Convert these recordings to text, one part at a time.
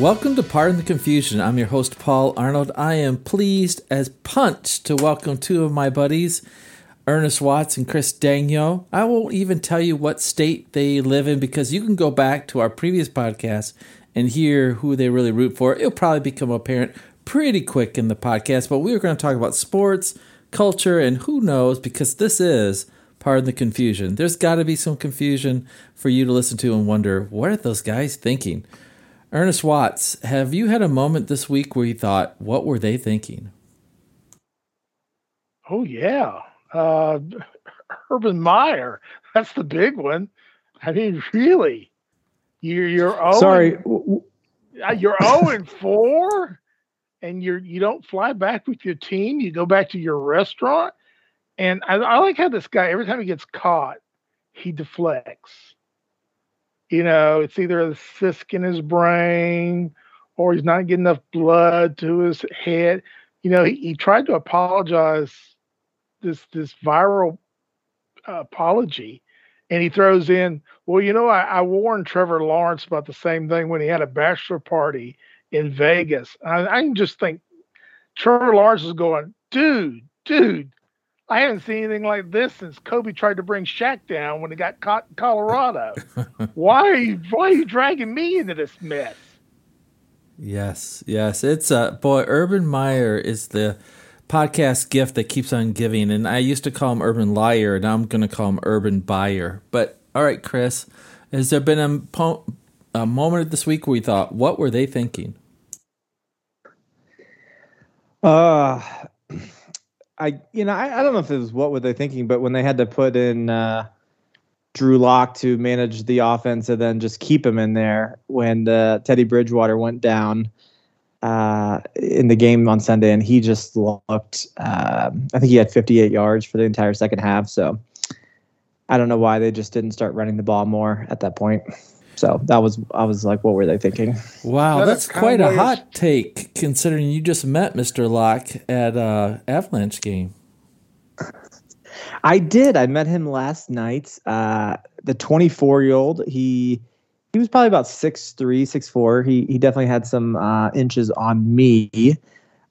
Welcome to Pardon the Confusion. I'm your host, Paul Arnold. I am pleased as punch to welcome two of my buddies, Ernest Watts and Chris Dagno. I won't even tell you what state they live in because you can go back to our previous podcast and hear who they really root for. It'll probably become apparent pretty quick in the podcast, but we are going to talk about sports, culture, and who knows because this is Pardon the Confusion. There's got to be some confusion for you to listen to and wonder what are those guys thinking? Ernest Watts, have you had a moment this week where you thought, what were they thinking? Oh, yeah. Uh, Urban Meyer. That's the big one. I mean, really? You're, you're oh Sorry. You're 0 and 4 and you're, you don't fly back with your team. You go back to your restaurant. And I, I like how this guy, every time he gets caught, he deflects you know, it's either a cyst in his brain or he's not getting enough blood to his head. You know, he, he tried to apologize this this viral uh, apology, and he throws in, "Well, you know, I, I, warned Trevor Lawrence about the same thing when he had a bachelor party in Vegas." I, I can just think Trevor Lawrence is going, "Dude, dude, I haven't seen anything like this since Kobe tried to bring Shaq down when he got caught in Colorado. why are you why are you dragging me into this mess? Yes, yes. It's uh boy, Urban Meyer is the podcast gift that keeps on giving. And I used to call him Urban Liar, now I'm gonna call him Urban Buyer. But all right, Chris, has there been a, po- a moment this week where you thought, what were they thinking? Uh I you know I, I don't know if it was what were they thinking, but when they had to put in uh, Drew Lock to manage the offense and then just keep him in there when uh, Teddy Bridgewater went down uh, in the game on Sunday, and he just looked. Uh, I think he had 58 yards for the entire second half. So I don't know why they just didn't start running the ball more at that point. So that was I was like, what were they thinking? Wow, that's quite a hot take considering you just met Mr. Lock at uh, Avalanche game. I did. I met him last night. Uh, the 24 year old. He he was probably about six three, six four. He he definitely had some uh, inches on me.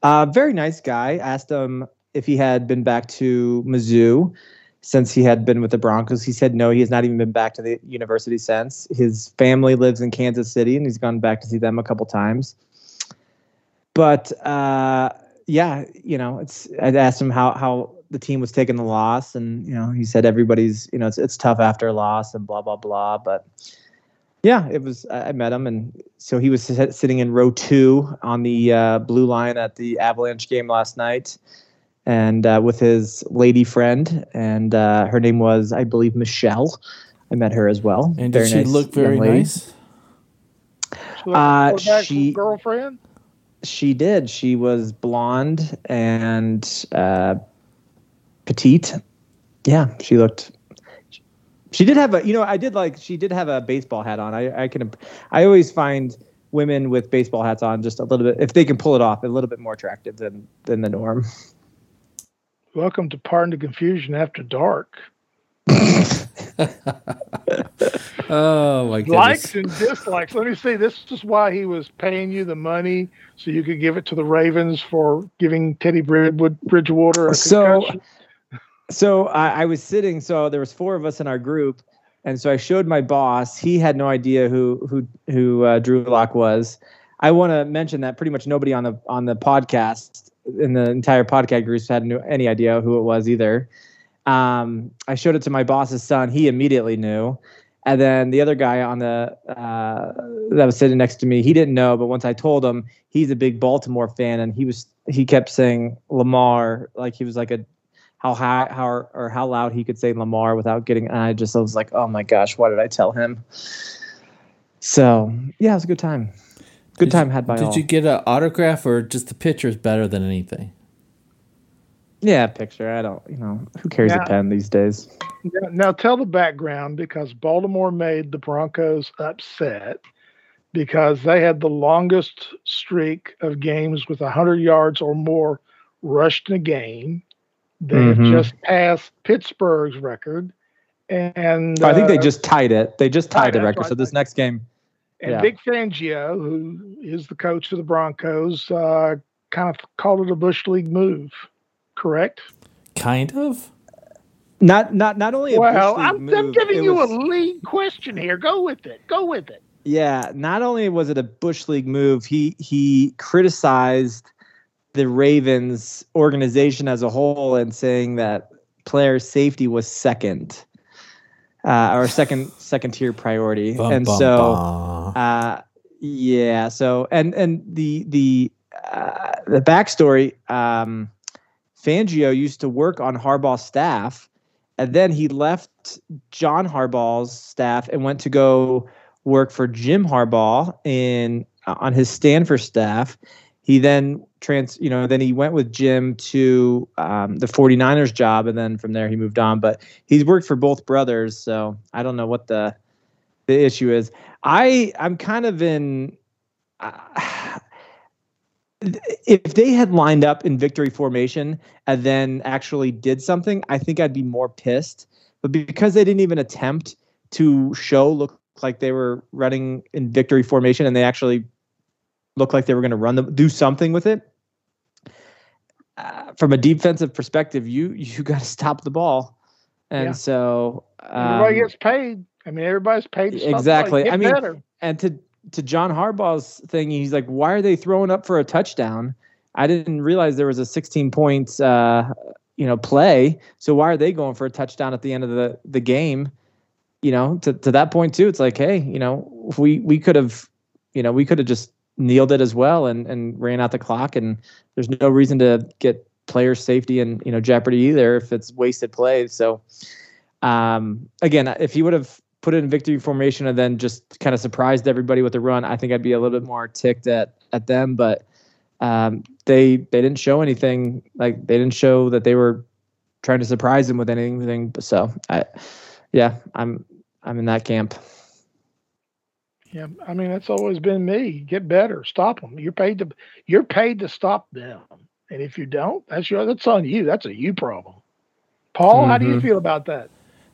Uh, very nice guy. Asked him if he had been back to Mizzou since he had been with the Broncos. He said no, he has not even been back to the university since. His family lives in Kansas City, and he's gone back to see them a couple times. But uh, yeah, you know, it's. I asked him how how the team was taking the loss, and you know, he said everybody's you know it's it's tough after a loss and blah blah blah. But yeah, it was. I met him, and so he was sitting in row two on the uh, blue line at the Avalanche game last night and uh, with his lady friend, and uh, her name was, I believe, Michelle. I met her as well. And very did she nice look very nice? Uh, she girlfriend. She did. She was blonde and uh, petite. Yeah, she looked. She did have a, you know, I did like. She did have a baseball hat on. I, I can, I always find women with baseball hats on just a little bit, if they can pull it off, a little bit more attractive than than the norm. Welcome to Pardon the Confusion After Dark. oh my goodness. Likes and dislikes. Let me see. this is why he was paying you the money so you could give it to the Ravens for giving Teddy Bridgewater a so, So I, I was sitting, so there was four of us in our group, and so I showed my boss. He had no idea who who who uh, Drew Lock was. I want to mention that pretty much nobody on the on the podcast in the entire podcast group had no, any idea who it was either. Um, I showed it to my boss's son. He immediately knew. And then the other guy on the uh, that was sitting next to me, he didn't know. But once I told him, he's a big Baltimore fan, and he was he kept saying Lamar like he was like a how high how or how loud he could say Lamar without getting. And I just I was like, oh my gosh, why did I tell him? So yeah, it was a good time. Good did time had by did all. you get an autograph or just the picture is better than anything? Yeah, picture. I don't, you know, who carries now, a pen these days? Now tell the background because Baltimore made the Broncos upset because they had the longest streak of games with 100 yards or more rushed in a game. They mm-hmm. have just passed Pittsburgh's record. And I think uh, they just tied it. They just tied, tied the record. Right. So this next game And Yeah. Vic Fangio, who is the coach of the Broncos, uh, kind of called it a bush league move. Correct. Kind of. Not not not only a Well, Bush League I'm, I'm giving you was- a lead question here. Go with it. Go with it. Yeah, not only was it a Bush League move, he he criticized the Ravens organization as a whole and saying that player safety was second, uh, or second second tier priority. Bum, and bum, so, bum. uh, yeah, so and and the the uh, the backstory, um, Fangio used to work on Harbaugh's staff, and then he left John Harbaugh's staff and went to go work for Jim Harbaugh in on his Stanford staff. He then trans, you know, then he went with Jim to um, the 49ers job, and then from there he moved on. But he's worked for both brothers, so I don't know what the the issue is. I I'm kind of in. Uh, if they had lined up in victory formation and then actually did something, I think I'd be more pissed. But because they didn't even attempt to show look like they were running in victory formation and they actually looked like they were going to run the do something with it. Uh, from a defensive perspective, you you got to stop the ball, and Yeah. so Everybody um, gets paid. I mean, everybody's paid to stop the play. Exactly. I mean, better. and to to John Harbaugh's thing, he's like, "Why are they throwing up for a touchdown? I didn't realize there was a 16 points, uh, you know, play. So why are they going for a touchdown at the end of the the game? You know, to to that point too, it's like, hey, you know, if we we could have, you know, we could have just kneeled it as well and and ran out the clock, and there's no reason to get player safety and you know jeopardy either if it's wasted play. So um, again, if he would have put it in victory formation and then just kind of surprised everybody with the run, I think I'd be a little bit more ticked at at them. But um, they they didn't show anything like they didn't show that they were trying to surprise him with anything. So I, yeah, I'm I'm in that camp. Yeah, I mean that's always been me. Get better, stop them. You're paid to you're paid to stop them, and if you don't, that's your that's on you. That's a you problem. Paul, how do you Mhm. feel about that?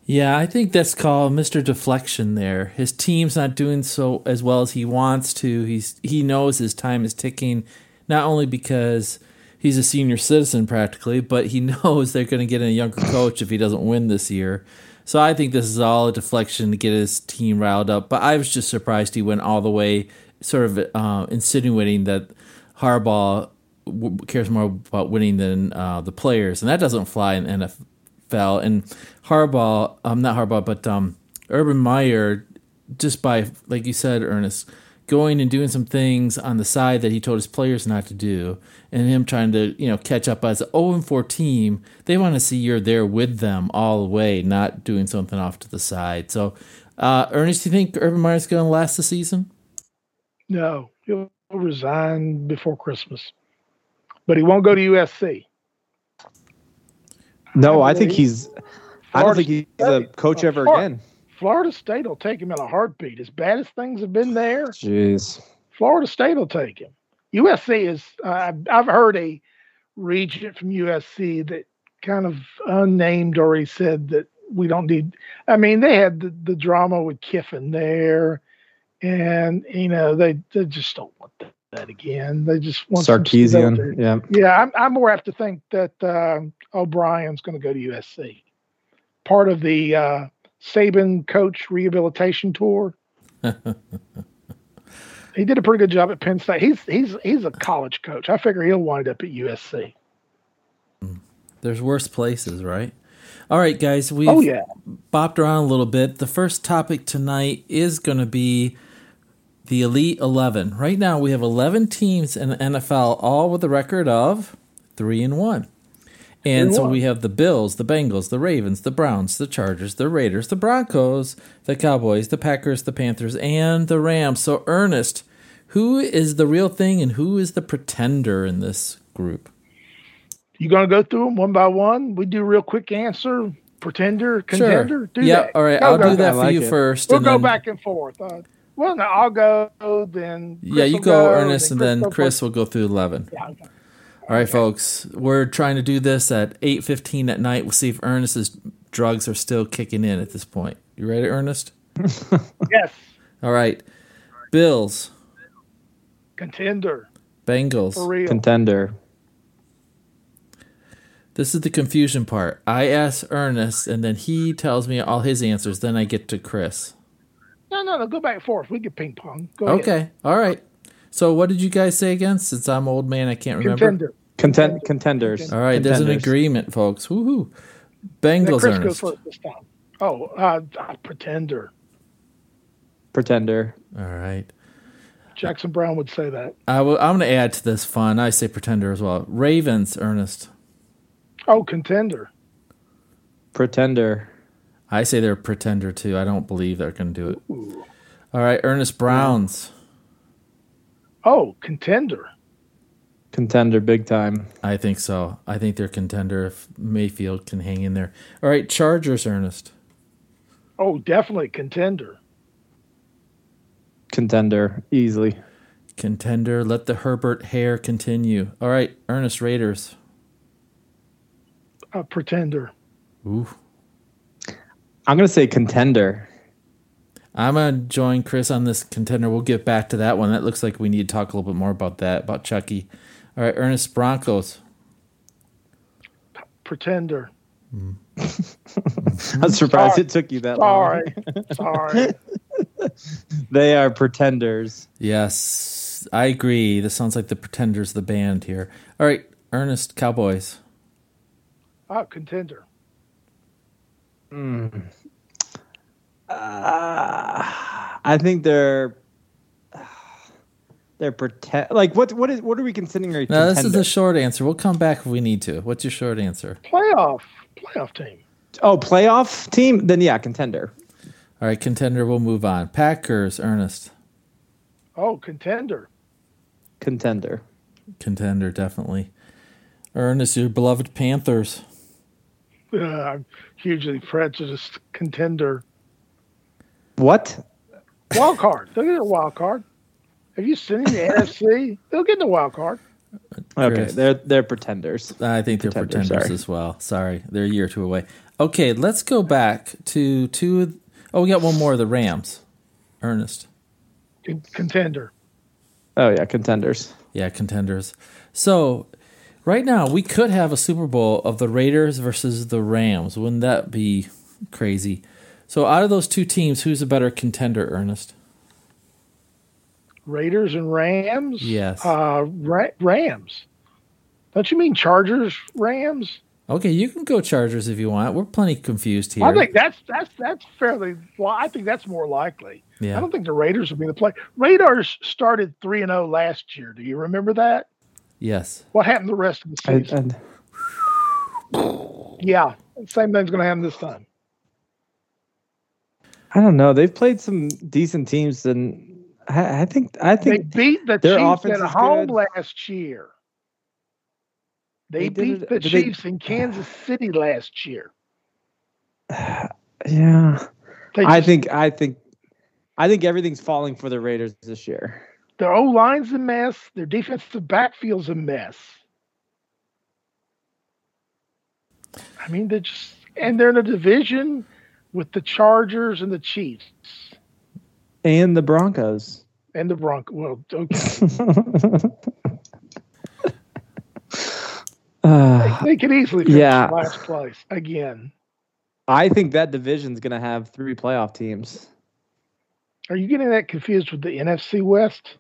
Yeah, I think that's called Mr. Deflection there. His team's not doing so as well as he wants to. He's he knows his time is ticking, not only because he's a senior citizen practically, but he knows they're going to get a younger coach if he doesn't win this year. So I think this is all a deflection to get his team riled up. But I was just surprised he went all the way, sort of uh, insinuating that Harbaugh w- cares more about winning than uh, the players, and that doesn't fly in NFL. And Harbaugh, um, not Harbaugh, but um, Urban Meyer, just by like you said, Ernest, going and doing some things on the side that he told his players not to do, and him trying to you know catch up as an 0 4 team. They want to see you're there with them all the way, not doing something off to the side. So, uh, Ernest, do you think Urban Meyer's going to last the season? No, he'll resign before Christmas, but he won't go to USC. No, I think he's. I don't think he's a coach uh, ever again. Florida State will take him in a heartbeat. As bad as things have been there, Jeez. Florida State will take him. USC is. Uh, I've heard a regent from USC that kind of unnamed already said that we don't need. I mean, they had the, the drama with Kiffin there, and you know they they just don't want that, that again. They just want Sarkisian. Yeah. Yeah, I'm, I'm more apt to think that um O'Brien's going to go to USC. Part of the uh, Saban coach rehabilitation tour. he did a pretty good job at Penn State. He's he's he's a college coach. I figure he'll wind up at USC. There's worse places, right? All right, guys, we've Oh yeah, bopped around a little bit. The first topic tonight is going to be the Elite 11. Right now, we have 11 teams in the NFL, all with a record of 3 and 1. And and so we have the Bills, the Bengals, the Ravens, the Browns, the Chargers, the Raiders, the Broncos, the Cowboys, the Packers, the Panthers, and the Rams. So, Ernest, who is the real thing and who is the pretender in this group? you going to go through them one by one? We do real quick answer. Pretender, contender. Do yeah, that. all right. Go, I'll go, do that I for like you it. first. We'll and go then- back and forth. Uh, well, no, I'll go. Then Yeah, you will go, Ernest, and then go Chris will go through 11. Yeah, okay. All right, folks. We're trying to do this at 8:15 at night. We'll see if Ernest's drugs are still kicking in at this point. You ready, Ernest? Yes. All right. Bills, Contender. Bengals. For real. Contender. This is the confusion part. I ask Ernest, and then he tells me all his answers. Then I get to Chris. no, no, no. Go back and forth. We get ping pong. Go ahead. Okay, all right. So what did you guys say again? Since I'm old man, I can't remember. Contender. Content contenders. All right, there's an agreement, folks. Woohoo! Then Bengals, Chris goes Ernest. first this time. Oh, uh, uh, pretender. Pretender. All right. Jackson Browne would say that. I will, I'm going to add to this fun. I say pretender as well. Ravens, Ernest. Oh, contender. Pretender. I say they're pretender too. I don't believe they're going to do it. Ooh. All right, Ernest Browns. Oh, contender. Contender big time. I think so. I think they're contender if Mayfield can hang in there. All right, Chargers, Ernest. Oh, definitely contender. Contender. Easily. Contender. Let the Herbert hair continue. All right, Ernest Raiders. A pretender. Ooh. I'm gonna say contender. I'm going to join Chris on this contender. We'll get back to that one. That looks like we need to talk a little bit more about that, about Chucky. All right, Ernest Broncos. Pretender. I'm surprised Sorry. it took you that long. Sorry. Sorry. They are pretenders. Yes, I agree. This sounds like the Pretenders, the band here. All right, Ernest Cowboys. Oh, contender. Hmm. Uh, I think they're they're pretend like what what is what are we considering a Now, this is a short answer. We'll come back if we need to. What's your short answer? Playoff. Playoff team. oh playoff team? Then yeah, contender. All right, contender. We'll move on. Packers, Ernest. Oh, contender. Contender. Contender, definitely. Ernest, your beloved Panthers. Uh, I'm hugely prejudiced. Contender. What? Wild card. They'll get a wild card. Have you seen the NFC? They'll get the wild card. Okay, Chris. they're they're pretenders. I think they're Pretender, pretenders sorry. as well. Sorry, they're a year or two away. Okay, let's go back to two. Oh, we got one more of the Rams. Ernest. Contender. Oh yeah, contenders. Yeah, contenders. So, right now, we could have a Super Bowl of the Raiders versus the Rams. Wouldn't that be crazy? So, out of those two teams, who's a better contender, Ernest? Raiders and Rams. Yes. Uh, Ra- Rams. Don't you mean Chargers? Rams. Okay, you can go Chargers if you want. We're plenty confused here. I think that's that's that's fairly. Well, I think that's more likely. yeah. I don't think the Raiders will be the play. Raiders started three and zero last year. Do you remember that? Yes. What happened the rest of the I, season? I, yeah, same thing's going to happen this time. I don't know. They've played some decent teams, and I, I think I They think beat the their Chiefs at home good. last year. They, They beat it- the did they- Chiefs in Kansas City last year. yeah. They I think I think I think everything's falling for the Raiders this year. their O line's a mess. Their defensive backfield's a mess. I mean, they're just and they're in a division with the Chargers and the Chiefs And the Broncos. and the Broncos. Well, okay, Uh, they could easily finish Yeah. last place again. I think that division's going to have three playoff teams. Are you getting that confused with the NFC West?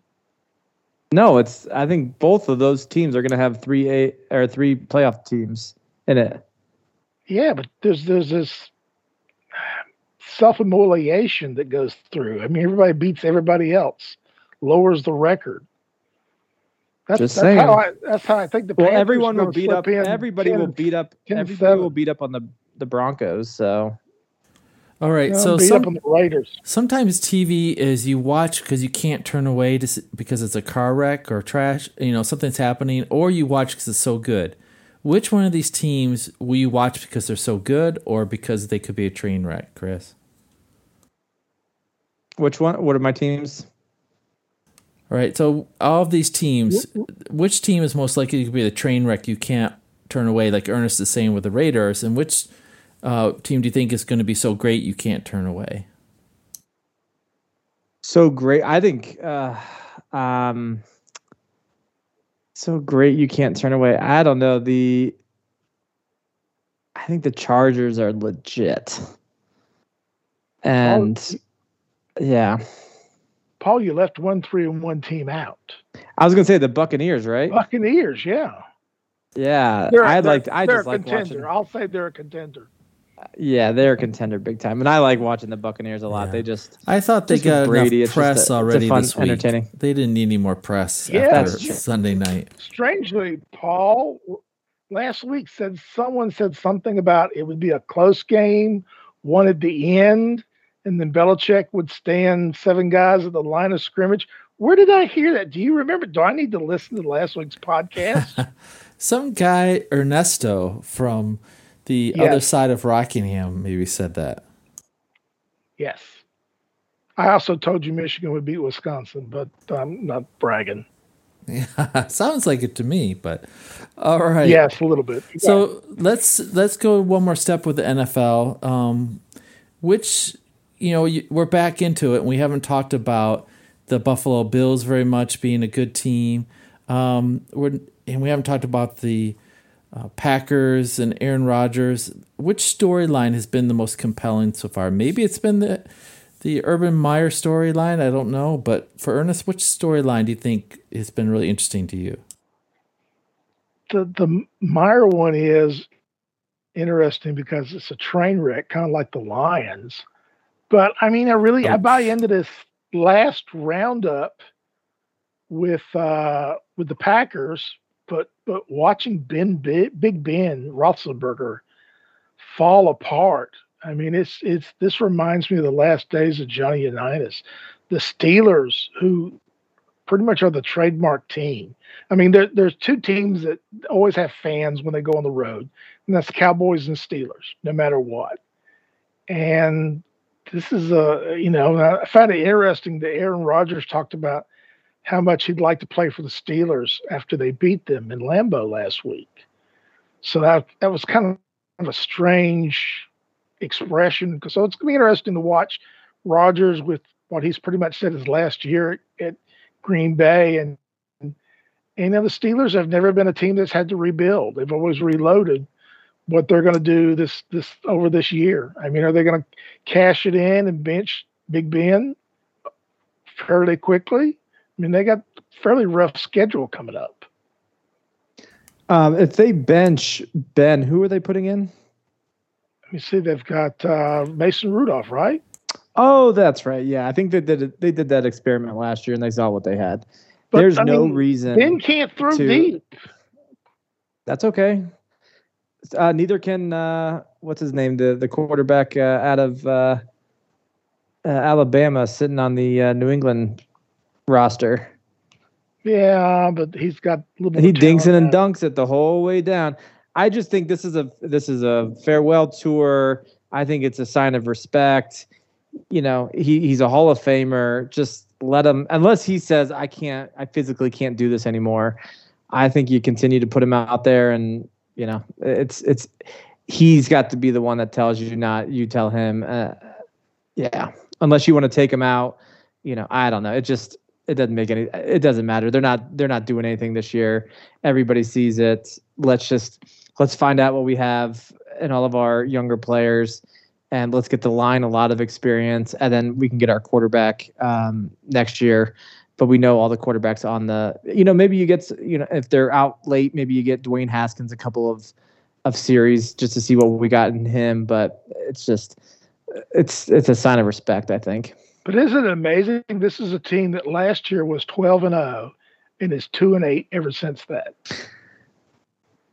No, it's. I think both of those teams are going to have three a or three playoff teams in it. Yeah, but there's there's this self immolation that goes through. I mean, everybody beats everybody else, lowers the record. That's, Just that's saying. how I that's how I think the Well, Panthers everyone will beat up. in Everybody 10 will beat up. 10 and Everybody will beat up on the the Broncos. So All right. you so beat some, up on the Raiders. sometimes TV is you watch because you can't turn away to, s- because it's a car wreck or trash, you know, something's happening, or you watch because it's so good. Which one of these teams will you watch because they're so good or because they could be a train wreck, Chris? Which one? What are my teams? All right. So all of these teams, which team is most likely to be the train wreck you can't turn away, like Ernest is saying with the Raiders, and which uh, team do you think is going to be so great you can't turn away? So great. I think uh, um, so great you can't turn away. I don't know. The I think the Chargers are legit. And yeah. Paul, you left one three and one team out. I was gonna say the Buccaneers, right? Buccaneers, yeah. Yeah, They're, I'd they're- like. I just a like contender. watching. I'll say they're a contender. Yeah, they're a contender big time, and I like watching the Buccaneers a lot. Yeah. They just I thought they got Brady, enough it's just press a- it's a already fun- this week. entertaining. They didn't need any more press Yeah. after Sunday night. Strangely, Paul last week said someone said something about it would be a close game, one at the end, and then Belichick would stand seven guys at the line of scrimmage. Where did I hear that? Do you remember? Do I need to listen to last week's podcast? Some guy Ernesto from the Yes. other side of Rockingham maybe said that. yes. I also told you Michigan would beat Wisconsin, but I'm not bragging. Yeah, sounds like it to me, but all right. Yes, a little bit. So let's let's go one more step with the NFL. Um, which you know we're back into it. and We haven't talked about the Buffalo Bills very much being a good team. Um, we're and we haven't talked about the uh, Packers and Aaron Rodgers. Which storyline has been the most compelling so far? Maybe it's been the the Urban Meyer storyline. I don't know, but for Ernest, which storyline do you think has been really interesting to you? the the Meyer one is interesting because it's a train wreck, kind of like the Lions. But I mean, I really I buy into this last roundup with uh with the Packers, but but watching Ben Big, Big Ben Roethlisberger fall apart. I mean, it's it's this reminds me of the last days of Johnny Unitas. The Steelers, who pretty much are the trademark team. I mean, there, there's two teams that always have fans when they go on the road, and that's the Cowboys and Steelers, no matter what. And this is a, you know, I found it interesting that Aaron Rodgers talked about how much he'd like to play for the Steelers after they beat them in Lambeau last week. So that that was kind of a strange expression. So it's gonna be interesting to watch Rodgers with what he's pretty much said his last year at Green Bay and and you know the Steelers have never been a team that's had to rebuild. They've always reloaded what they're going to do this this over this year. I mean, are they going to cash it in and bench Big Ben fairly quickly? I mean, they got fairly rough schedule coming up. um, if they bench Ben, who are they putting in? Let me see. They've got uh, Mason Rudolph, right? Oh, that's right. Yeah, I think they did they did that experiment last year and they saw what they had. But, There's I no mean, reason. Ben can't throw to- deep. That's okay. Uh, neither can uh, what's his name, the the quarterback uh, out of uh, uh, Alabama, sitting on the uh, New England roster. Yeah, but he's got a little bit. He dinks it and dunks it the whole way down. I just think this is a this is a farewell tour. I think it's a sign of respect. You know, he he's a Hall of Famer. Just let him unless he says I can't I physically can't do this anymore. I think you continue to put him out there and you know, it's it's he's got to be the one that tells you not you tell him uh, yeah, unless you want to take him out, you know, I don't know. It just it doesn't make any it doesn't matter. They're not they're not doing anything this year. Everybody sees it. Let's just let's find out what we have in all of our younger players and let's get the line a lot of experience and then we can get our quarterback um, next year but we know all the quarterbacks on the you know maybe you get you know if they're out late maybe you get Dwayne Haskins a couple of of series just to see what we got in him but it's just it's it's a sign of respect I think But isn't it amazing? This is a team that last year was 12 and 0 and is 2 and 8 ever since that.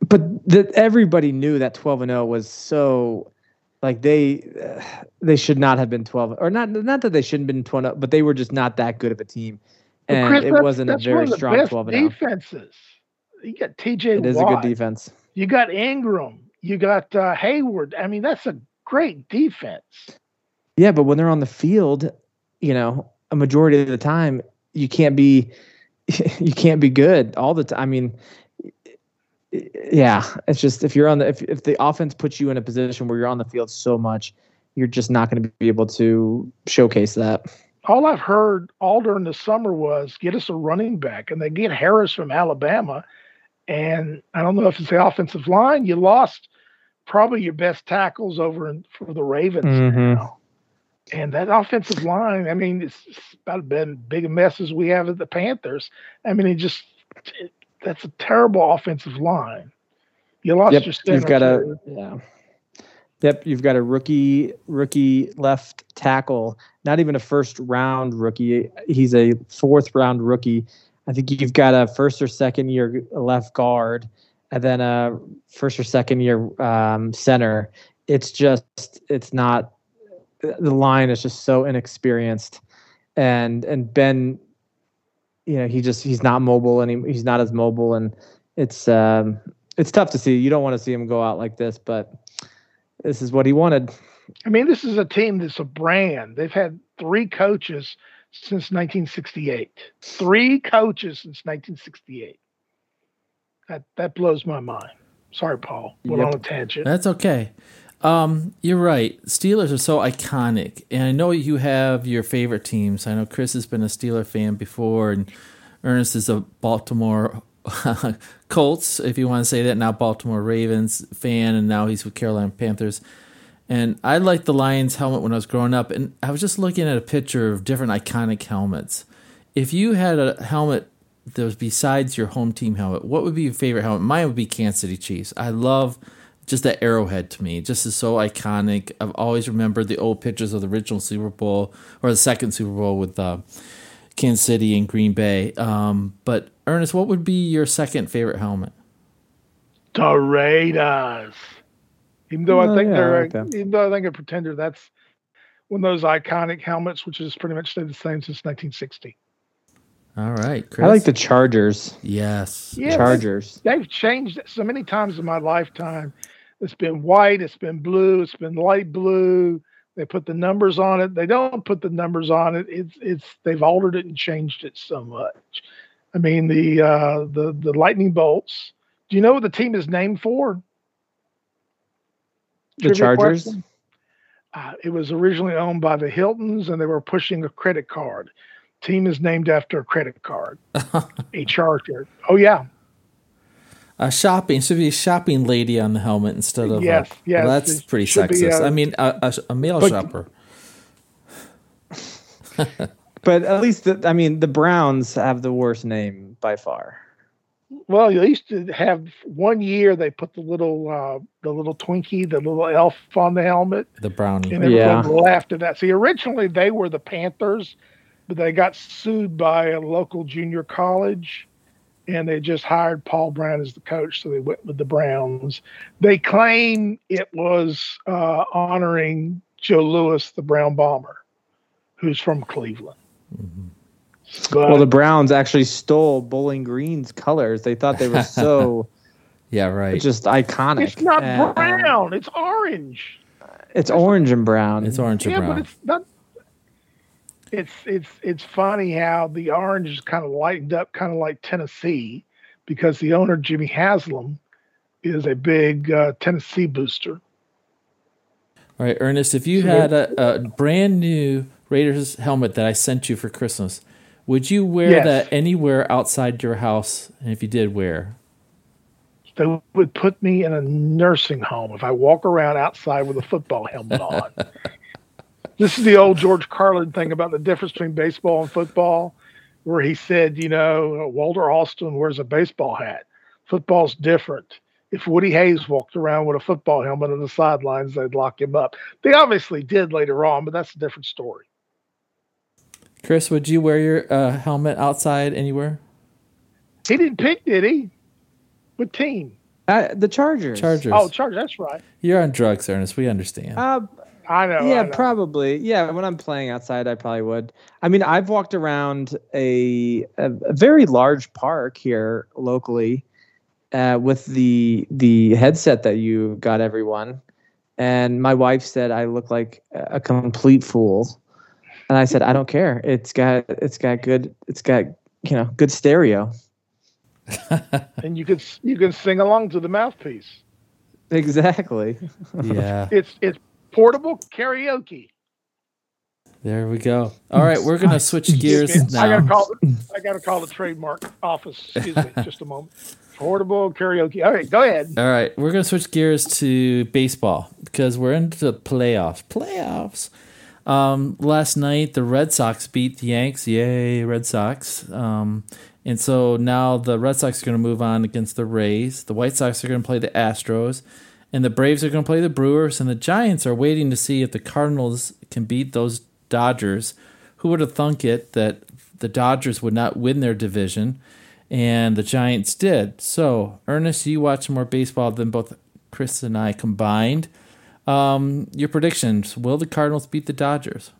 but that everybody knew that 12 and 0 was so like they uh, they should not have been 12 or not not that they shouldn't have been 12 oh, but they were just not that good of a team and Chris, it wasn't a very strong best 12 and 0 defenses. You got TJ it is a good defense You got Ingram. You got uh, Heyward. I mean, that's a great defense. yeah but when they're on the field you know a majority of the time you can't be you can't be good all the time i mean yeah it's just if you're on the if, if the offense puts you in a position where you're on the field so much you're just not going to be able to showcase that all I've heard all during the summer was get us a running back, and they get Harris from Alabama. And I don't know if it's the offensive line. You lost probably your best tackles over in, for the Ravens Mhm. now. And that offensive line, I mean, it's, it's about been big a mess as we have at the Panthers. I mean, it just it, that's a terrible offensive line. You lost Yep, your center. you've got a yeah. Yep, you've got a rookie rookie left tackle, not even a first round rookie. He's a fourth round rookie. I think you've got a first or second year left guard, and then a first or second year um, center. It's just it's not the line is just so inexperienced, and and Ben, you know, he just he's not mobile and he, he's not as mobile, and it's um it's tough to see. You don't want to see him go out like this, but this is what he wanted. I mean, this is a team that's a brand. They've had three coaches since 1968. Three coaches since 1968. That that blows my mind. Sorry, Paul. Went Yep. on a tangent. That's okay. Um, you're right. Steelers are so iconic, and I know you have your favorite teams. I know Chris has been a Steeler fan before, and Ernest is a Baltimore Colts, if you want to say that. Now Baltimore Ravens fan, and now he's with Carolina Panthers. And I liked the Lions helmet when I was growing up, and I was just looking at a picture of different iconic helmets. If you had a helmet that was besides your home team helmet, what would be your favorite helmet? Mine would be Kansas City Chiefs. I love just that arrowhead to me. It just is so iconic. I've always remembered the old pictures of the original Super Bowl or the second Super Bowl with uh, Kansas City and Green Bay. Um, but Ernest, what would be your second favorite helmet? The Raiders. Even though Oh, I think yeah, they're, like even though I think a pretender, that's one of those iconic helmets, which has pretty much stayed the same since 1960. All right, Chris. I like the Chargers. yes. Yeah, Chargers. They've changed it so many times in my lifetime. It's been white, it's been blue, it's been light blue. They put the numbers on it. They don't put the numbers on it. It's it's they've altered it and changed it so much. I mean the uh, the the lightning bolts. Do you know what the team is named for? The Trivia Chargers. Uh, it was originally owned by the Hiltons, and they were pushing a credit card. Team is named after a credit card, a charger. Oh yeah, A shopping should be a shopping lady on the helmet instead of Yes, a, yes, Well, that's it pretty should be sexist. a- I mean, a, a, a male But- shopper. But at least, the, I mean, the Browns have the worst name by far. Well, you used to have one year they put the little uh, the little Twinkie, the little elf on the helmet, The brownie. and everyone Yeah. laughed at that. See, originally they were the Panthers, but they got sued by a local junior college, and they just hired Paul Brown as the coach, so they went with the Browns. They claim it was uh, honoring Joe Louis, the Brown Bomber, who's from Cleveland. But Well, the Browns actually stole Bowling Green's colors. They thought they were so Yeah, right. just iconic. it's not And brown; it's orange. It's orange and brown. It's orange and yeah, brown. but it's not. It's it's it's funny how the orange is kind of lightened up, kind of like Tennessee, because the owner Jimmy Haslam is a big uh, Tennessee booster. All right, Ernest, if you So had a, a brand new Raiders helmet that I sent you for Christmas, would you wear Yes. that anywhere outside your house? And if you did, where? They would put me in a nursing home if I walk around outside with a football helmet on. this is the old George Carlin thing about the difference between baseball and football, where he said, you know, Walter Alston wears a baseball hat. Football's different. If Woody Hayes walked around with a football helmet on the sidelines, they'd lock him up. They obviously did later on, but that's a different story. Chris, would you wear your uh, helmet outside anywhere? He didn't pick, did he? What team? Uh, the Chargers. Chargers. Oh, Chargers. That's right. You're on drugs, Ernest. We understand. Uh, I know. yeah, I know. probably. Yeah, when I'm playing outside, I probably would. I mean, I've walked around a a, a very large park here locally uh, with the the headset that you got everyone, and my wife said I look like a complete fool, and I said I don't care. It's got it's got good it's got you know good stereo. and you could you can sing along to the mouthpiece. Exactly. yeah. It's it's portable karaoke. There we go. All right, we're gonna switch gears I gotta now. call. The, I gotta call the trademark office. Excuse me, just a moment. Portable karaoke. All right, go ahead. All right, we're gonna switch gears to baseball because we're into the playoffs. Playoffs. Um, last night the Red Sox beat the Yanks. Yay, Red Sox! Um, and so now the Red Sox are going to move on against the Rays. The White Sox are going to play the Astros, and the Braves are going to play the Brewers. And the Giants are waiting to see if the Cardinals can beat those Dodgers. Who would have thunk it that the Dodgers would not win their division? and the Giants did. So, Ernest, you watch more baseball than both Chris and I combined. Um, your predictions: Will the Cardinals beat the Dodgers?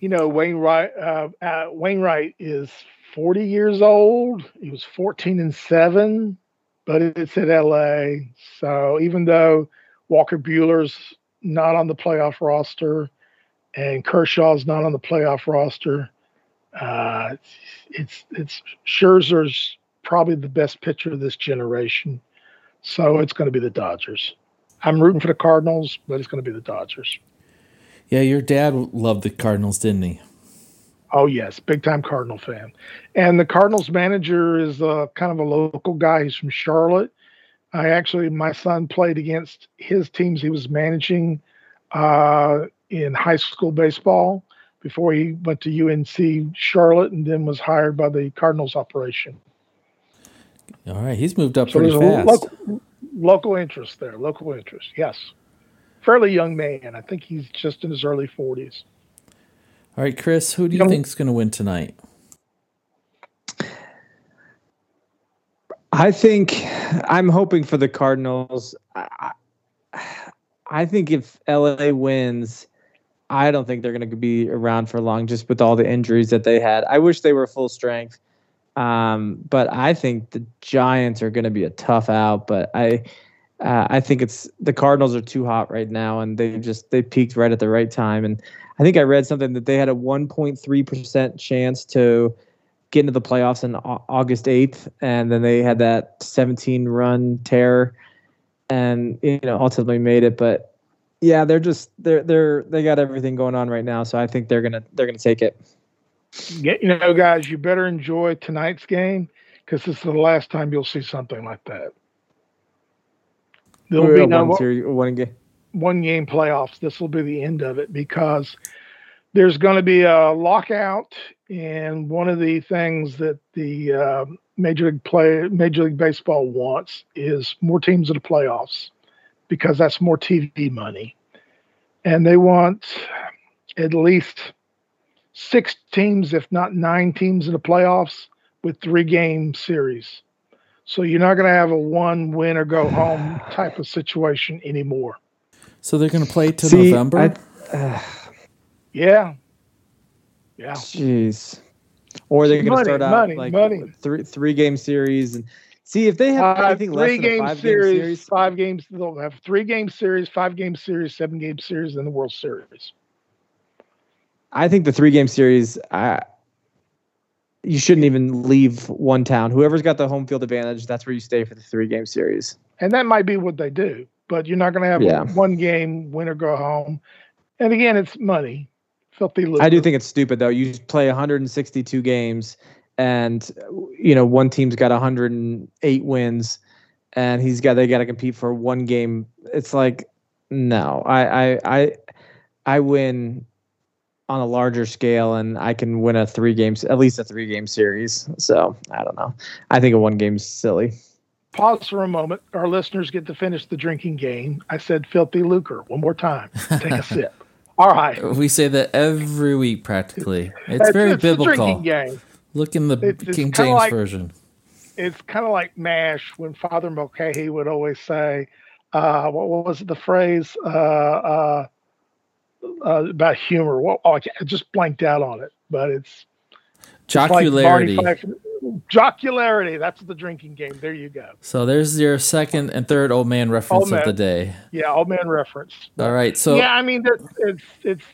You know, Wainwright. Uh, uh, Wainwright is 40 years old. He was 14 and seven, but it's at LA. So even though Walker Buehler's not on the playoff roster and Kershaw's not on the playoff roster, uh, it's it's Scherzer's probably the best pitcher of this generation. So it's going to be the Dodgers. I'm rooting for the Cardinals, but it's going to be the Dodgers. Yeah, your dad loved the Cardinals, didn't he? Oh yes, big time Cardinal fan. And the Cardinals manager is uh, kind of a local guy. He's from Charlotte. I actually, my son played against his teams he was managing uh, in high school baseball before he went to UNC Charlotte and then was hired by the Cardinals operation. All right, he's moved up So pretty fast. local, local interest there, local interest. Yes. Fairly young man. I think he's just in his early 40s. All right, Chris, who do you Come- think's going to win tonight? I think I'm hoping for the Cardinals. I, I- I think if LA wins, I don't think they're going to be around for long just with all the injuries that they had. I wish they were full strength. Um, but I think the Giants are going to be a tough out, but I uh, I think it's the Cardinals are too hot right now and they just they peaked right at the right time and I think I read something that they had a 1.3% chance to get into the playoffs on August 8th, and then they had that 17 run tear, and you know ultimately made it. But yeah, they're just they're they're they got everything going on right now, so I think they're gonna they're gonna take it. Yeah, you know, guys, you better enjoy tonight's game because this is the last time you'll see something like that. There'll We're be no one series, one game. one game playoffs. This will be the end of it because there's going to be a lockout, and one of the things that the um major league play, Major League Baseball wants is more teams in the playoffs because that's more TV money, and they want at least six teams, if not nine teams, in the playoffs with three game series. So you're not going to have a one win or go home type of situation anymore. So they're going to play to See, November. I- uh, Yeah. Yeah. Jeez. Or they're going to start out money, like money. three three game series and see if they have Five, anything less three than a game five series, game series. five games. They'll have three game series, five game series, seven game series, and the World Series. I think the three game series, I, you shouldn't even leave one town. Whoever's got the home field advantage, that's where you stay for the three game series. And that might be what they do, but you're not going to have Yeah. one game win or go home. And again, it's money. Filthy. I do think it's stupid though. You play 162 games, and you know one team's got 108 wins, and he's got they got to compete for one game. It's like no, I I I I win on a larger scale, and I can win a three games at least a three game series. So I don't know. I think a one game's silly. Pause for a moment. Our listeners get to finish the drinking game. I said filthy lucre one more time. Take a sip. All right. we say that every week practically. It's very it's the biblical. drinking game. Look in the It's- it's King James like- version. it's kind of like MASH when Father Mulcahy would always say, uh, what was the phrase uh, uh, uh, about humor? Well, oh, I just blanked out on it, but it's it's like Jocularity. Jocularity. That's the drinking game. There you go. so there's your second and third old man reference Old of the day. Yeah, old man reference. All right. So yeah, I mean, that- it's it's.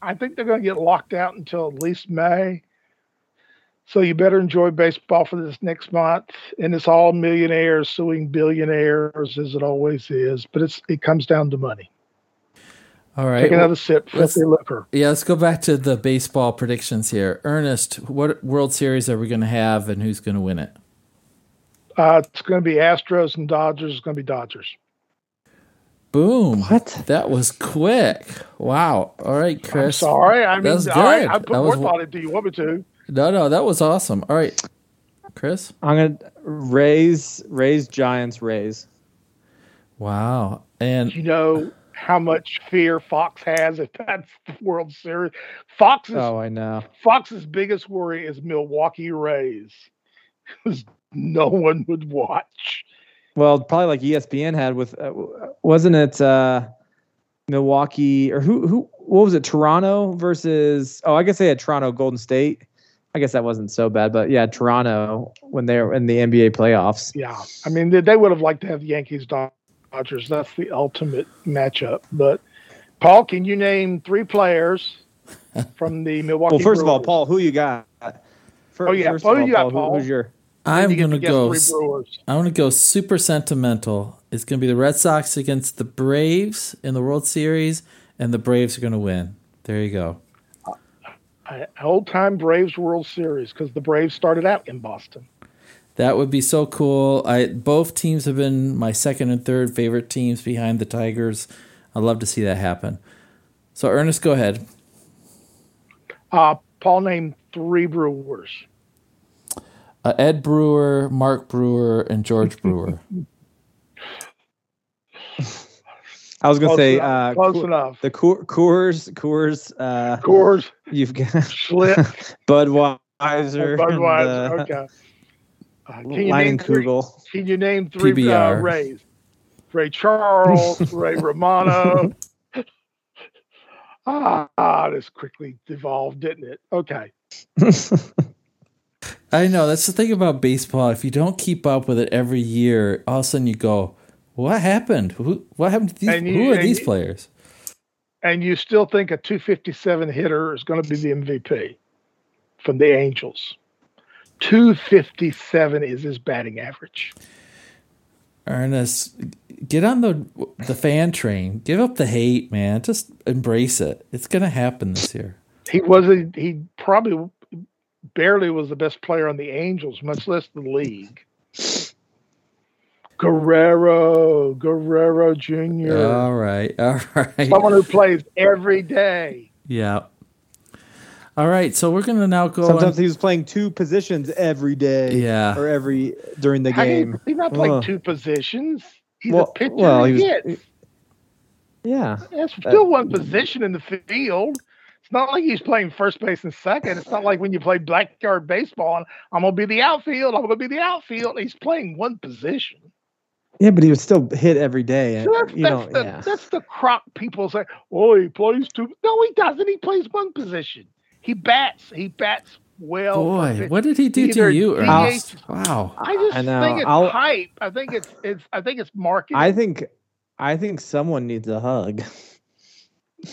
I think they're going to get locked out until at least May. So you better enjoy baseball for this next month, and it's all millionaires suing billionaires as it always is. But it's it comes down to money. All right. Take another sip. let's- Filthy liquor. Yeah, let's go back to the baseball predictions here. Ernest, what World Series are we going to have and who's going to win it? Uh, it's going to be Astros and Dodgers. It's going to be Dodgers. Boom. What? That was quick. Wow. All right, I'm Chris. sorry. I mean, That's all right, good. I put That more was- thought into. You want me to? No, no, that was awesome. All right, Chris. I'm gonna raise raise Giants raise. Wow. And You know how much fear Fox has if that's the World Series. Fox's Oh, I know. Fox's biggest worry is Milwaukee Rays, because no one would watch. Well, probably like ESPN had with, uh, wasn't it uh, Milwaukee or who who what was it? Toronto versus oh, I guess they had Toronto Golden State. I guess that wasn't so bad, but yeah, Toronto when they were in the NBA playoffs. Yeah, I mean they, they would have liked to have the Yankees Dodgers. That's the ultimate matchup. But Paul, can you name three players from the Milwaukee? Well, first of all, Paul, who you got? Fir- Oh, yeah. First Oh, of all, you got Paul, who- who's your? I'm going to go. I'm going to go super sentimental. It's going to be the Red Sox against the Braves in the World Series, and the Braves are going to win. There you go. Old time Braves World Series because the Braves started out in Boston. That would be so cool. I both teams have been my second and third favorite teams behind the Tigers. I'd love to see that happen. So Ernest, go ahead. Uh, Paul named three Brewers. Uh, Ed Brewer, Mark Brewer, and George Brewer. I was gonna Close say enough. uh, Close Coor- enough. the Coor- Coors Coors. Uh, Coors, you've got Schlitz, Budweiser, Budweiser. the Okay. Uh, can you name three? Can you name three uh, PBR. Rays? Ray Charles, Ray Romano. ah, ah, this quickly devolved, didn't it? Okay. I know that's the thing about baseball. If you don't keep up with it every year, all of a sudden you go, "What happened? Who? What happened to these? You- who are these you- players?" And you still think a 257 hitter is going to be the MVP from the Angels. 257 is his batting average. Ernest, get on the the fan train. Give up the hate, man. Just embrace it. It's gonna happen this year. He was a, he probably barely was the best player on the Angels, much less the league. Guerrero, Guerrero Jr. All right, all right. Someone who plays every day. Yeah. All right, so we're gonna now go. Sometimes on- he was playing two positions every day. Yeah. Or every during the How game. he's not playing Ugh. two positions. He's Well- a pitcher. well, he he was- Yeah. That's still one position in the field. It's not like he's playing first base and second. It's not like when you play backyard baseball and I'm gonna be the outfield. I'm gonna be the outfield. He's playing one position. Yeah, but he would still hit every day. So that's, you that's know, the yeah. that's the crock people say. Oh, he plays two. No, he doesn't. He plays one position. He bats. He bats well. Boy, what did he do either to you, DH Wow. I just I know. think it's I'll- hype. I think it's it's I think it's marketing. I think I think someone needs a hug.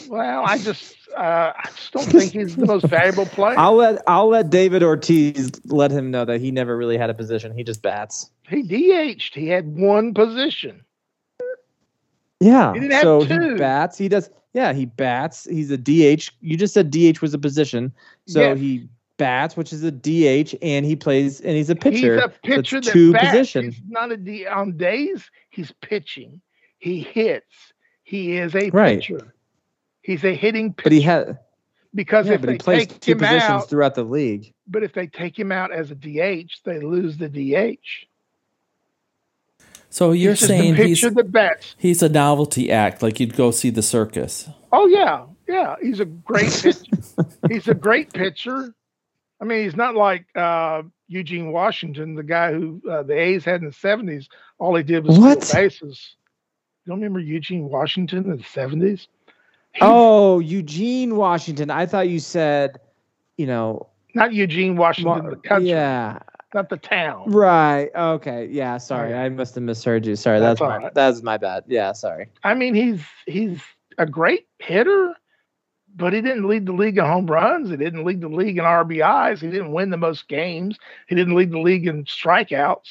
well, I just uh, I just don't think he's the most valuable player. I'll let I'll let David Ortiz let him know that he never really had a position. He just bats. he DH'd. He had one position. Yeah. He didn't have so two. he bats. He does. Yeah, he bats. He's a DH. You just said DH was a position. So he bats, which is a DH, and he plays and he's a pitcher. He's a pitcher that two bats. positions. He's not a D on days. He's pitching. He hits. He is a Right. pitcher. He's a hitting pitcher. But he had because yeah, if but they he plays take two positions out, throughout the league. but if they take him out as a DH, they lose the DH. So you're he's just saying a he's pitcher that bats. he's a novelty act, like you'd go see the circus. Oh yeah, yeah. He's a great pitcher. he's a great pitcher. I mean, he's not like uh, Eugene Washington, the guy who uh, the A's had in the seventies. All he did was What? steal bases. You don't remember Eugene Washington in the seventies? Oh, Eugene Washington. I thought you said, you know, not Eugene Washington, Mar- the country, yeah, not the town. right. Okay, yeah. Sorry. I must have misheard you. Sorry, That's that's, my right. that's my bad. Yeah, sorry. I mean, he's he's a great hitter, but he didn't lead the league in home runs. He didn't lead the league in RBIs. He didn't win the most games. He didn't lead the league in strikeouts.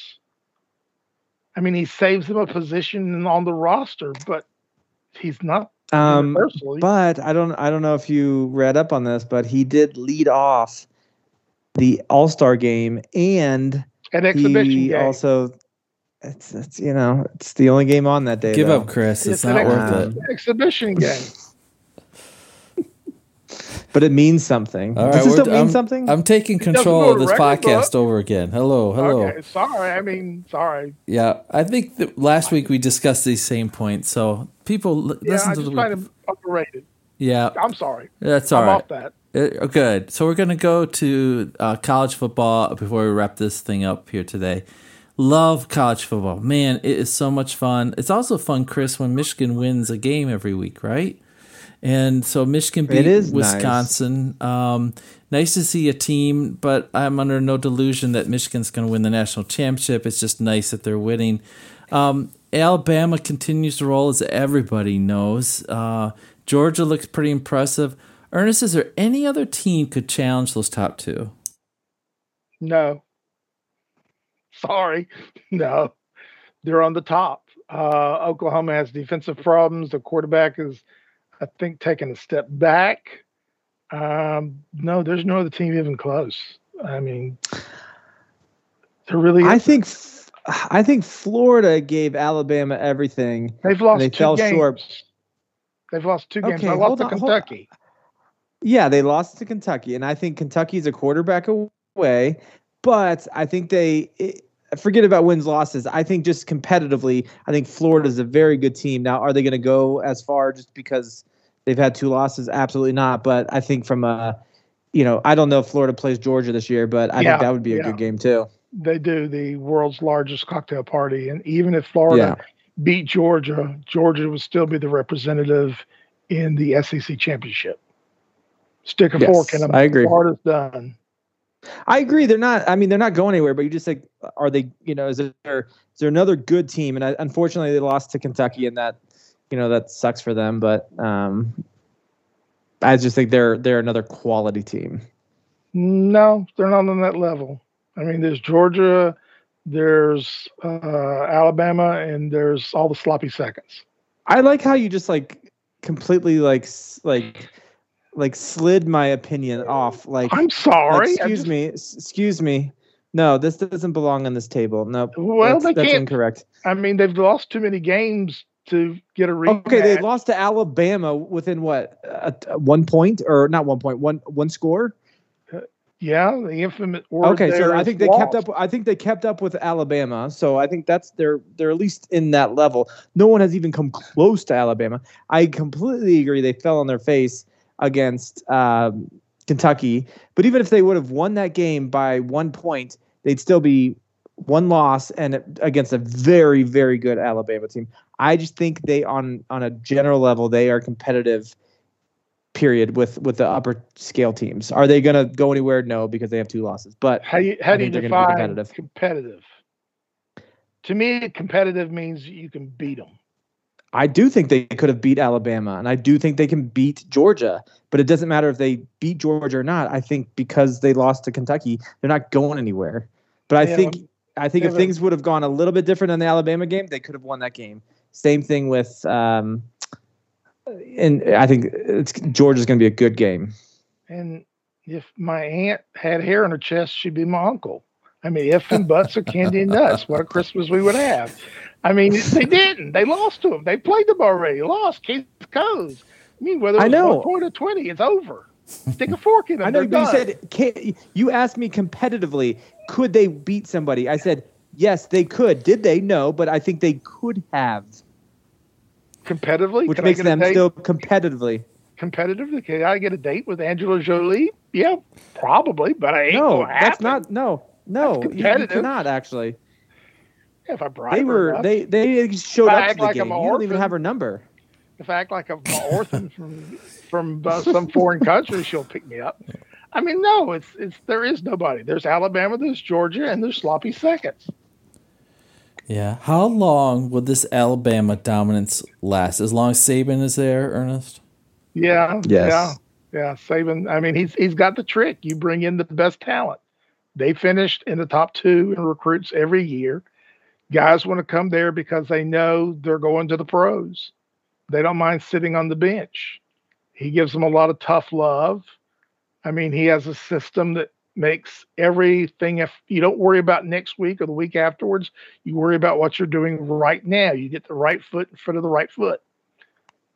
I mean, he saves them a position on the roster, but he's not Um, but I don't I don't know if you read up on this, but he did lead off the All Star game, and an exhibition he game. also it's, it's you know it's the only game on that day. Give though. up, Chris. It's, an not ex- worth it. exhibition game. but it means something. All Does right, it still mean I'm, something? I'm taking control of this podcast book. over again. Hello, hello. Okay, sorry. I mean, sorry. Yeah, I think that last week we discussed these same points. So people l- Yeah, listen I to just the find him underrated. Yeah. I'm sorry. That's all I'm right. off that. Uh, good. So we're going to go to uh, college football before we wrap this thing up here today. Love college football. Man, it is so much fun. It's also fun, Chris, when Michigan wins a game every week, right? And so Michigan beat It is nice. Wisconsin. Um, nice to see a team, but I'm under no delusion that Michigan's going to win the national championship. It's just nice that they're winning. Um, Alabama continues to roll, as everybody knows. Uh, Georgia looks pretty impressive. Ernest, is there any other team could challenge those top two? No. Sorry. No. They're on the top. Uh, Oklahoma has defensive problems. The quarterback is, I think, taking a step back. Um, no, there's no other team even close. I mean, there really I think I think Florida gave Alabama everything. they've lost they two fell games. short. They've lost two games. Okay, I lost hold to Kentucky. Yeah, they lost to Kentucky, and I think Kentucky's a quarterback away. But I think they it, forget about wins losses. I think just competitively, I think Florida's a very good team. Now, are they going to go as far just because they've had two losses? Absolutely not. But I think from a you know, I don't know if Florida plays Georgia this year, but I Yeah, think that would be a yeah. good game too. They do the world's largest cocktail party, and even if Florida beat Georgia, Georgia would still be the representative in the SEC championship. Stick a Yes, fork in them. I agree. Florida's done. I agree. They're not. I mean, they're not going anywhere. But you just like, are they? You know, is there is there another good team? And I, unfortunately, they lost to Kentucky, and that, you know, that sucks for them. But um, I just think they're they're another quality team. No, they're not on that level. I mean, there's Georgia, there's uh, Alabama, and there's all the sloppy seconds. I like how you just like completely like like like slid my opinion off. Like, I'm sorry. I excuse just- me, excuse me. No, this doesn't belong on this table. No, Well, that's, they that's can't- incorrect. I mean, they've lost too many games to get a rematch. Okay, they lost to Alabama within what uh, one point or not one point one one score. Yeah, the infamous. word Okay, so I think they kept up. I think they kept up with Alabama. So I think that's they're they're at least in that level. No one has even come close to Alabama. I completely agree. They fell on their face against um, Kentucky. But even if they would have won that game by one point, they'd still be one loss and against a very very good Alabama team. I just think they on on a general level they are competitive. Period with with the upper scale teams. Are they going to go anywhere? No, because they have two losses. But How do you how do you think they're gonna be define competitive. competitive? To me, competitive means you can beat them. I do think they could have beat Alabama, and I do think they can beat Georgia. But it doesn't matter if they beat Georgia or not. I think because they lost to Kentucky, they're not going anywhere. But I Yeah, think I think if things would have gone a little bit different in the Alabama game, they could have won that game. Same thing with, um, and I think it's Georgia's going to be a good game. And if my aunt had hair on her chest, she'd be my uncle. I mean, if and buts of candy and nuts, what a Christmas we would have. I mean, they didn't. They lost to them. They played them already. Lost. Case closed. I mean, whether it I was know. one point or twenty, it's over. Stick a fork in them. I know, you done. said can, you asked me competitively, could they beat somebody? I said yes, they could. Did they? No, but I think they could have, competitively, which can makes them still competitively. competitively. Can I get a date with Angela Jolie? Yeah, probably, but I ain't No, that's not. No, no, you, you cannot actually. Yeah, If I bribe They her were enough. they they showed up to the like game. You don't even have her number. if I act like I'm an orphan from from uh, some foreign country, she'll pick me up. I mean, no, it's it's there is nobody. There's Alabama, there's Georgia, and there's sloppy seconds. Yeah. How long will this Alabama dominance last? As long as Saban is there, Ernest? Yeah, Yes. yeah, yeah. Saban. I mean, he's he's got the trick. You bring in the best talent. They finished in the top two in recruits every year. Guys want to come there because they know they're going to the pros. They don't mind sitting on the bench. He gives them a lot of tough love. I mean, he has a system that makes everything if you don't worry about next week or the week afterwards, you worry about what you're doing right now. You get the right foot in front of the right foot.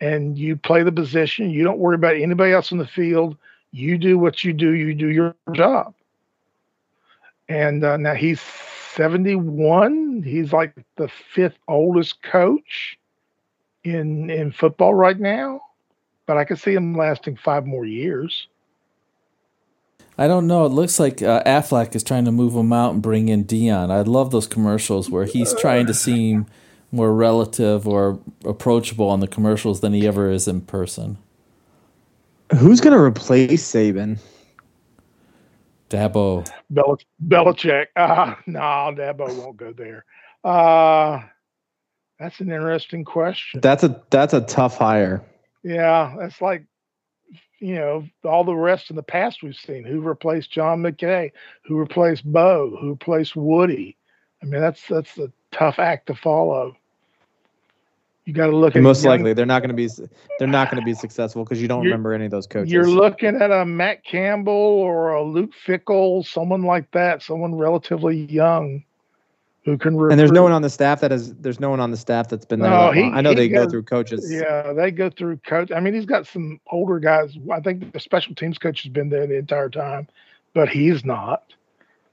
And you play the position. You don't worry about anybody else in the field. You do what you do. You do your job. And uh, now he's 71. He's like the fifth oldest coach in in football right now. But I could see him lasting five more years. I don't know. It looks like uh, Aflac is trying to move him out and bring in Deion. I love those commercials where he's trying to seem more relative or approachable on the commercials than he ever is in person. Who's going to replace Saban? Dabo. Bel- Belichick. Uh, no, Dabo won't go there. Uh, that's an interesting question. That's a that's a tough hire. Yeah, that's like you know all the rest in the past we've seen. Who replaced John McKay? Who replaced Bo? Who replaced Woody? I mean, that's that's a tough act to follow. You got to look And at most young- likely they're not going to be they're not going to be successful because you don't remember any of those coaches. You're looking at a Matt Campbell or a Luke Fickell, someone like that, someone relatively young who can. Recruit. and there's no one on the staff that is there's no one on the staff that's been there. No, he- I know he they go through coaches. Yeah, they go through coach. I mean, he's got some older guys. I think the special teams coach has been there the entire time, but he's not.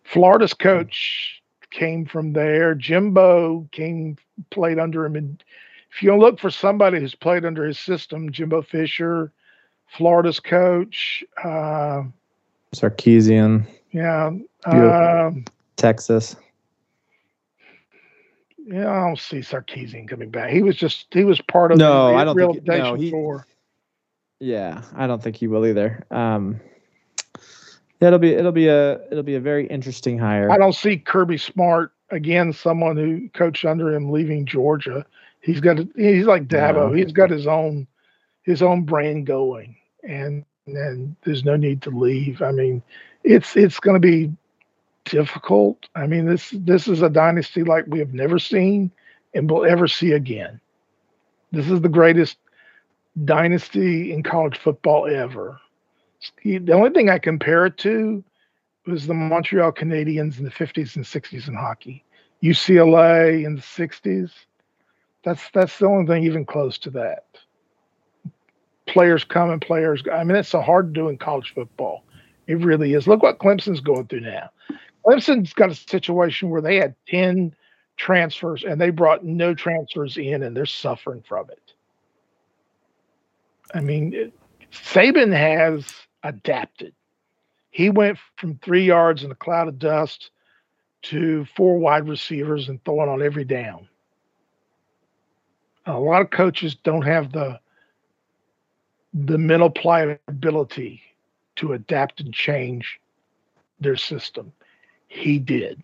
Florida's coach came from there. Jimbo came played under him. And if you look for somebody who's played under his system, Jimbo Fisher, Florida's coach. Uh, Sarkisian, yeah, Yeah. um, Texas. Yeah. I don't see Sarkisian coming back. He was just he was part of No, the I don't think- no, he- for. Yeah, I don't think he will either. Um, it'll be it'll be a it'll be a very interesting hire. I don't see Kirby Smart again. Someone who coached under him leaving Georgia. He's got he's like Dabo. No. He's got his own his own brand going, and and there's no need to leave. I mean, it's it's going to be difficult. I mean, this this is a dynasty like we have never seen and will ever see again. This is the greatest dynasty in college football ever. The only thing I compare it to was the Montreal Canadiens in the 50s and 60s in hockey. UCLA in the 60s. That's that's the only thing even close to that. Players come and players go. I mean, it's so hard to do in college football. It really is. Look what Clemson's going through now. Clemson's got a situation where they had 10 transfers and they brought no transfers in and they're suffering from it. I mean, it, Saban has adapted. He went from three yards in a cloud of dust to four wide receivers and throwing on every down. A lot of coaches don't have the the mental pliability to adapt and change their system. He did.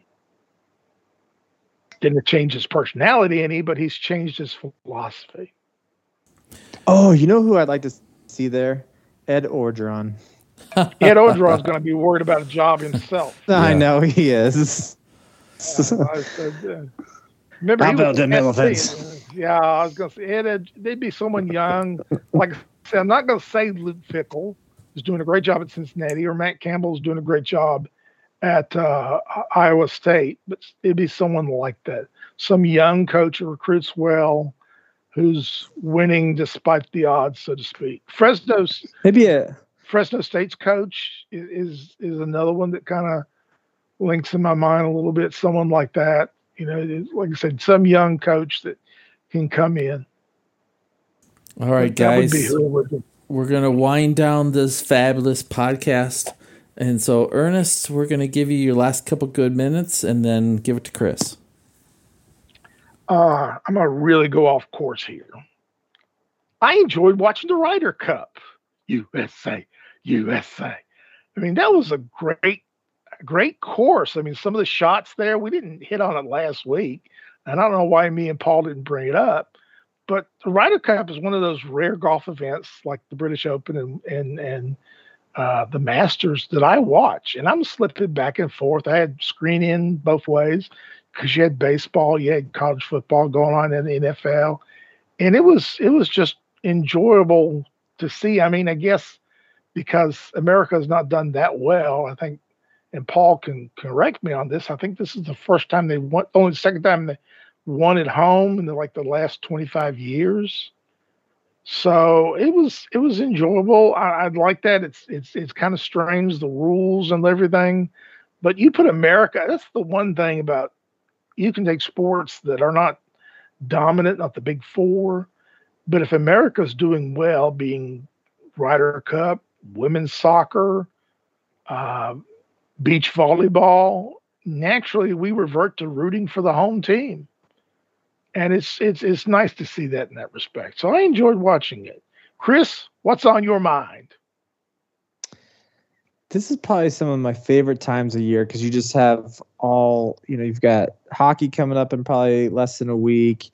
Didn't change his personality any, but he's changed his philosophy. Oh, you know who I'd like to see there? Ed Orgeron. Ed Orgeron's going to be worried about a job himself. I Yeah. know he is. Uh, I said, uh, remember, How about them elephants? Yeah, I was going to say, Ed, Ed, they'd be someone young. Like I said, I'm not going to say Luke Fickell is doing a great job at Cincinnati or Matt Campbell is doing a great job at uh, Iowa State, but it'd be someone like that. Some young coach who recruits well, who's winning despite the odds, so to speak. Fresno's Maybe a Fresno State's coach i- is is another one that kind of links in my mind a little bit. Someone like that, you know, like I said, some young coach that can come in. All right, That would be guys. who would be. we're going to wind down this fabulous podcast. And so, Ernest, we're going to give you your last couple good minutes and then give it to Chris. Uh, I'm gonna really go off course here. I enjoyed watching the Ryder Cup, USA, USA. I mean, that was a great, great course. I mean, some of the shots there we didn't hit on it last week, and I don't know why me and Paul didn't bring it up. But the Ryder Cup is one of those rare golf events like the British Open and and and uh, the Masters that I watch, and I'm slipping back and forth. I had screen in both ways because you had baseball, you had college football going on in the NFL, and it was it was just enjoyable to see. I mean, I guess because America has not done that well, I think, and Paul can correct me on this. I think this is the first time they won, only the second time they won at home in the, like the last 25 years. So it was it was enjoyable. I, would like that. It's it's it's kind of strange the rules and everything, but you put America. That's the one thing about you can take sports that are not dominant, not the big four, but if America's doing well, being Ryder Cup, women's soccer, uh, beach volleyball, naturally we revert to rooting for the home team and it's it's it's nice to see that in that respect. So I enjoyed watching it. Chris, what's on your mind? This is probably some of my favorite times of year because you just have all you know. You've got hockey coming up in probably less than a week.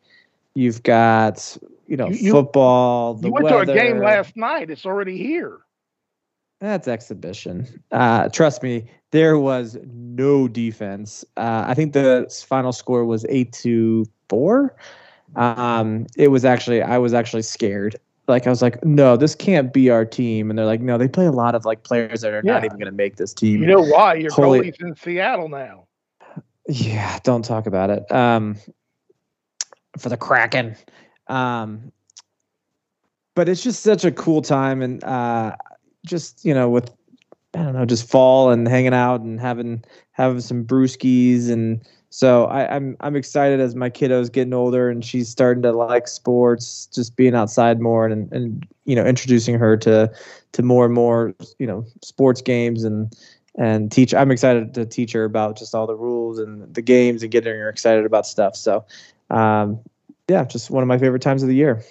You've got you know you, football. The you went weather. to a game last night. It's already here. That's exhibition. Uh, trust me, there was no defense. Uh, I think the final score was eight to four. Um, it was actually I was actually scared. Like I was like, no, this can't be our team. And they're like, no, they play a lot of like players that are yeah. not even going to make this team. You know why? Your Holy- goalie's in Seattle now. Yeah, don't talk about it. Um, for the Kraken. Um, but it's just such a cool time, and uh, just you know, with I don't know, just fall and hanging out and having having some brewskis and so I, am I'm, I'm excited as my kiddo's getting older and she's starting to like sports, just being outside more and and you know introducing her to to more and more you know sports games and and teach. I'm excited to teach her about just all the rules and the games and getting her excited about stuff. So um, yeah, just one of my favorite times of the year.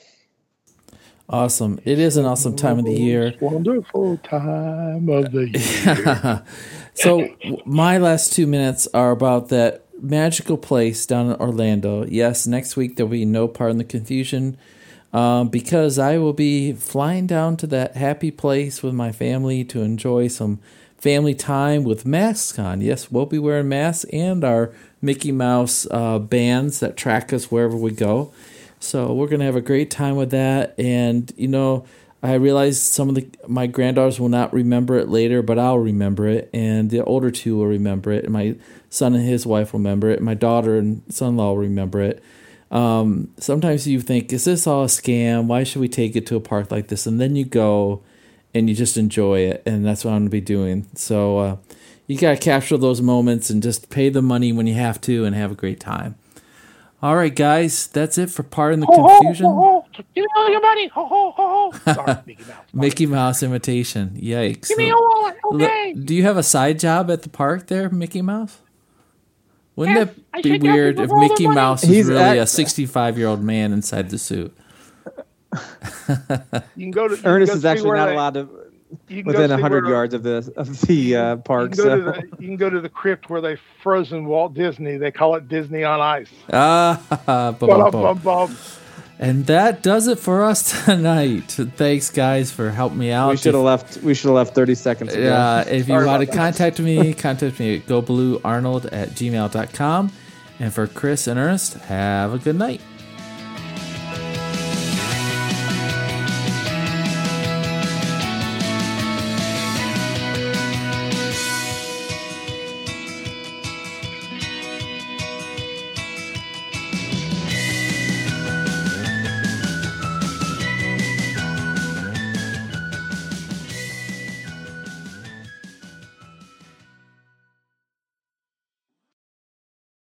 Awesome. It is an awesome time of the year. Wonderful time of the year. so my last two minutes are about that magical place down in Orlando. Yes, next week there'll be no part in the Confusion um, because I will be flying down to that happy place with my family to enjoy some family time with masks on. Yes, we'll be wearing masks and our Mickey Mouse uh, bands that track us wherever we go. So we're gonna have a great time with that, and you know. I realize some of the my granddaughters will not remember it later, but I'll remember it, and the older two will remember it. And my son and his wife will remember it. My daughter and son-in-law will remember it. Um, sometimes you think, is this all a scam? Why should we take it to a park like this? And then you go and you just enjoy it. And that's what I'm going to be doing. So uh, you got to capture those moments and just pay the money when you have to and have a great time. All right, guys, that's it for Pardon the Confusion. Give me all your money. Ho, ho, ho, ho. Sorry, Mickey Mouse. Mickey Mouse imitation. Yikes. Give me your wallet. Okay. Do you have a side job at the park there, Mickey Mouse? Wouldn't yes, it be weird if Mickey Mouse is He's really a 65 year old man inside the suit? you can go to Ernest is actually not they, allowed to within hundred yards of the of the uh, park. You can, so. the, you can, go to the crypt where they frozen Walt Disney. They call it Disney on Ice. Ah, bum, bum, bum, and that does it for us tonight. Thanks, guys, for helping me out. We should have left. We should have left thirty seconds. Ago. Yeah. If you want to contact me, contact me at gobluearnold at gmail.com. And for Chris and Ernest, have a good night.